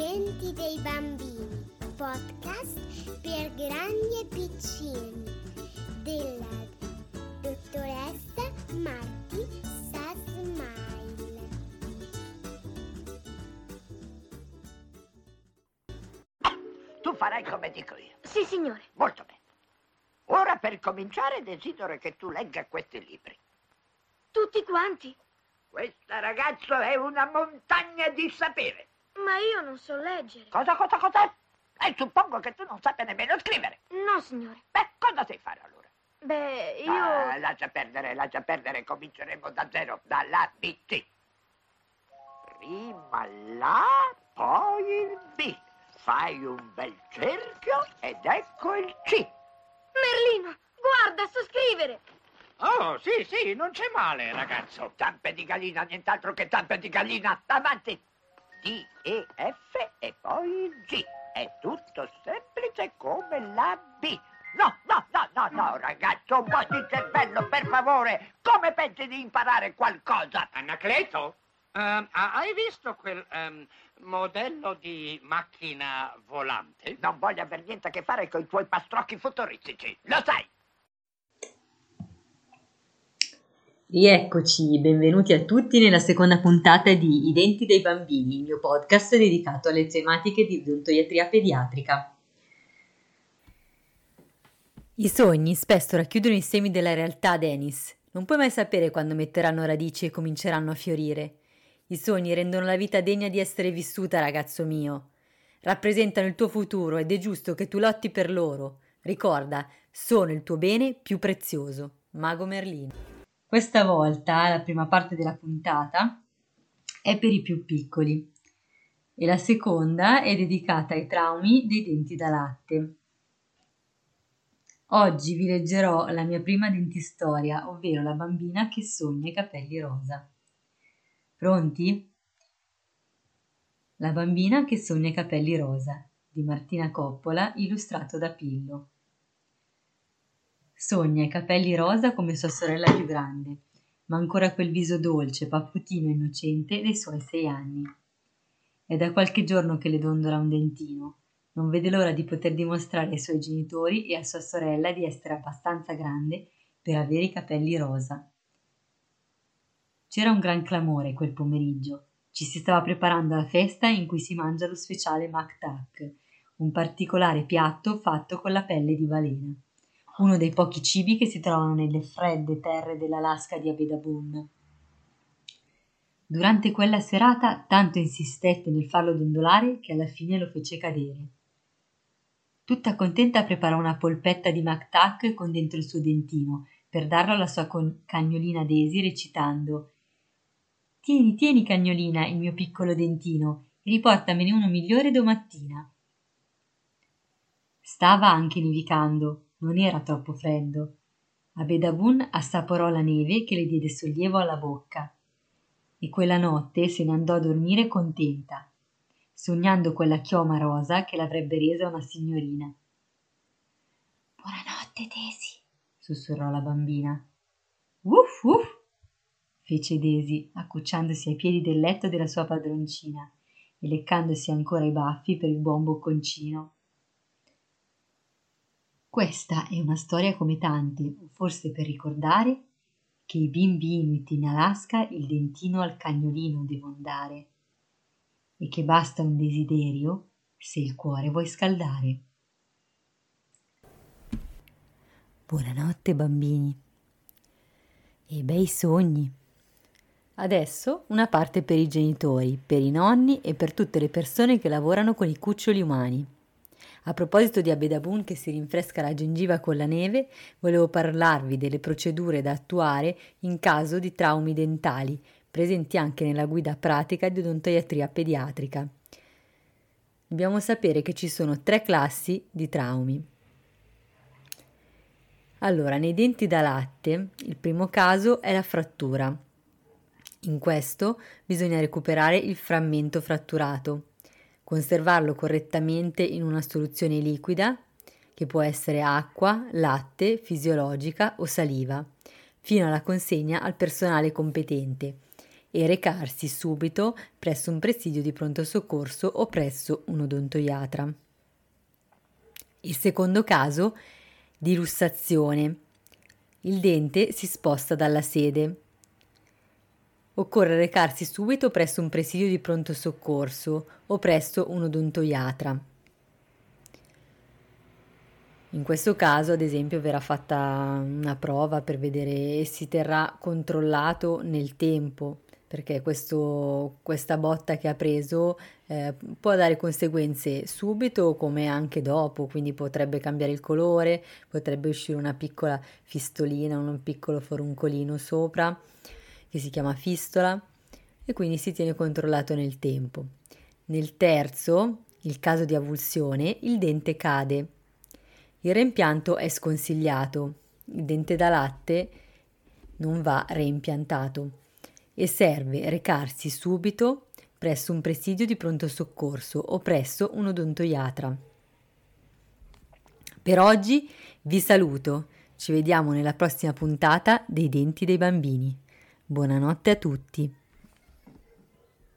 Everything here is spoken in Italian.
denti dei bambini, podcast per grandi e piccini della dottoressa Marti Sasmile. Tu farai come dico io. Sì, signore. Molto bene. Ora per cominciare desidero che tu legga questi libri. Tutti quanti. Questo ragazzo è una montagna di sapere. Ma io non so leggere. Cosa, cosa, cosa? E suppongo che tu non sappia nemmeno scrivere. No, signore. Beh, cosa sai fare allora? Beh, io... Ah, lascia perdere, lascia perdere, cominceremo da zero, dalla BC. Prima la, poi il B. Fai un bel cerchio ed ecco il C. Merlino, guarda, so scrivere. Oh, sì, sì, non c'è male, ragazzo. Zampe di gallina, nient'altro che zampe di gallina. Avanti. D, E, F e poi G. È tutto semplice come la B. No, no, no, no, no, ragazzo, un po' di cervello, per favore. Come pensi di imparare qualcosa? Anacleto? Ha- hai visto quel ehm, modello di macchina volante? Non voglio aver niente a che fare con i tuoi pastrocchi futuristici, lo sai. Rieccoci, benvenuti a tutti nella seconda puntata di I denti dei bambini, il mio podcast dedicato alle tematiche di odontoiatria pediatrica. I sogni spesso racchiudono i semi della realtà, Dennis. Non puoi mai sapere quando metteranno radici e cominceranno a fiorire. I sogni rendono la vita degna di essere vissuta, ragazzo mio. Rappresentano il tuo futuro ed è giusto che tu lotti per loro. Ricorda, sono il tuo bene più prezioso. Mago Merlino. Questa volta la prima parte della puntata è per i più piccoli e la seconda è dedicata ai traumi dei denti da latte. Oggi vi leggerò la mia prima dentistoria, ovvero la bambina che sogna i capelli rosa. Pronti? La bambina che sogna i capelli rosa di Martina Coppola, illustrato da Pillo. Sogna i capelli rosa come sua sorella più grande, ma ancora quel viso dolce, papputino e innocente dei suoi sei anni. È da qualche giorno che le dondola un dentino. Non vede l'ora di poter dimostrare ai suoi genitori e a sua sorella di essere abbastanza grande per avere i capelli rosa. C'era un gran clamore quel pomeriggio. Ci si stava preparando alla festa in cui si mangia lo speciale Mactac, un particolare piatto fatto con la pelle di balena uno dei pochi cibi che si trovano nelle fredde terre dell'Alaska di Abedabun. Durante quella serata tanto insistette nel farlo dondolare che alla fine lo fece cadere. Tutta contenta preparò una polpetta di mactac con dentro il suo dentino per darlo alla sua con- cagnolina Daisy recitando Tieni, tieni, cagnolina, il mio piccolo dentino, e riportamene uno migliore domattina. Stava anche nevicando, non era troppo freddo. Abedabun assaporò la neve che le diede sollievo alla bocca e quella notte se ne andò a dormire contenta, sognando quella chioma rosa che l'avrebbe resa una signorina. Buonanotte, Daisy, sussurrò la bambina. Uff, uff, fece Daisy, accucciandosi ai piedi del letto della sua padroncina e leccandosi ancora i baffi per il buon bocconcino. Questa è una storia come tante, forse per ricordare che i bimbi inuit in Alaska il dentino al cagnolino devono dare e che basta un desiderio se il cuore vuoi scaldare. Buonanotte bambini e bei sogni. Adesso una parte per i genitori, per i nonni e per tutte le persone che lavorano con i cuccioli umani. A proposito di Abedabun che si rinfresca la gengiva con la neve, volevo parlarvi delle procedure da attuare in caso di traumi dentali, presenti anche nella guida pratica di odontoiatria pediatrica. Dobbiamo sapere che ci sono tre classi di traumi. Allora, nei denti da latte, il primo caso è la frattura. In questo bisogna recuperare il frammento fratturato conservarlo correttamente in una soluzione liquida, che può essere acqua, latte, fisiologica o saliva, fino alla consegna al personale competente e recarsi subito presso un presidio di pronto soccorso o presso un odontoiatra. Il secondo caso di lussazione. Il dente si sposta dalla sede. Occorre recarsi subito presso un presidio di pronto soccorso o presso un odontoiatra. In questo caso, ad esempio, verrà fatta una prova per vedere se si terrà controllato nel tempo perché questo, questa botta che ha preso eh, può dare conseguenze subito come anche dopo, quindi potrebbe cambiare il colore, potrebbe uscire una piccola fistolina, un piccolo foruncolino sopra che si chiama fistola e quindi si tiene controllato nel tempo. Nel terzo, il caso di avulsione, il dente cade. Il reimpianto è sconsigliato. Il dente da latte non va reimpiantato e serve recarsi subito presso un presidio di pronto soccorso o presso un odontoiatra. Per oggi vi saluto, ci vediamo nella prossima puntata dei denti dei bambini. Buonanotte a tutti.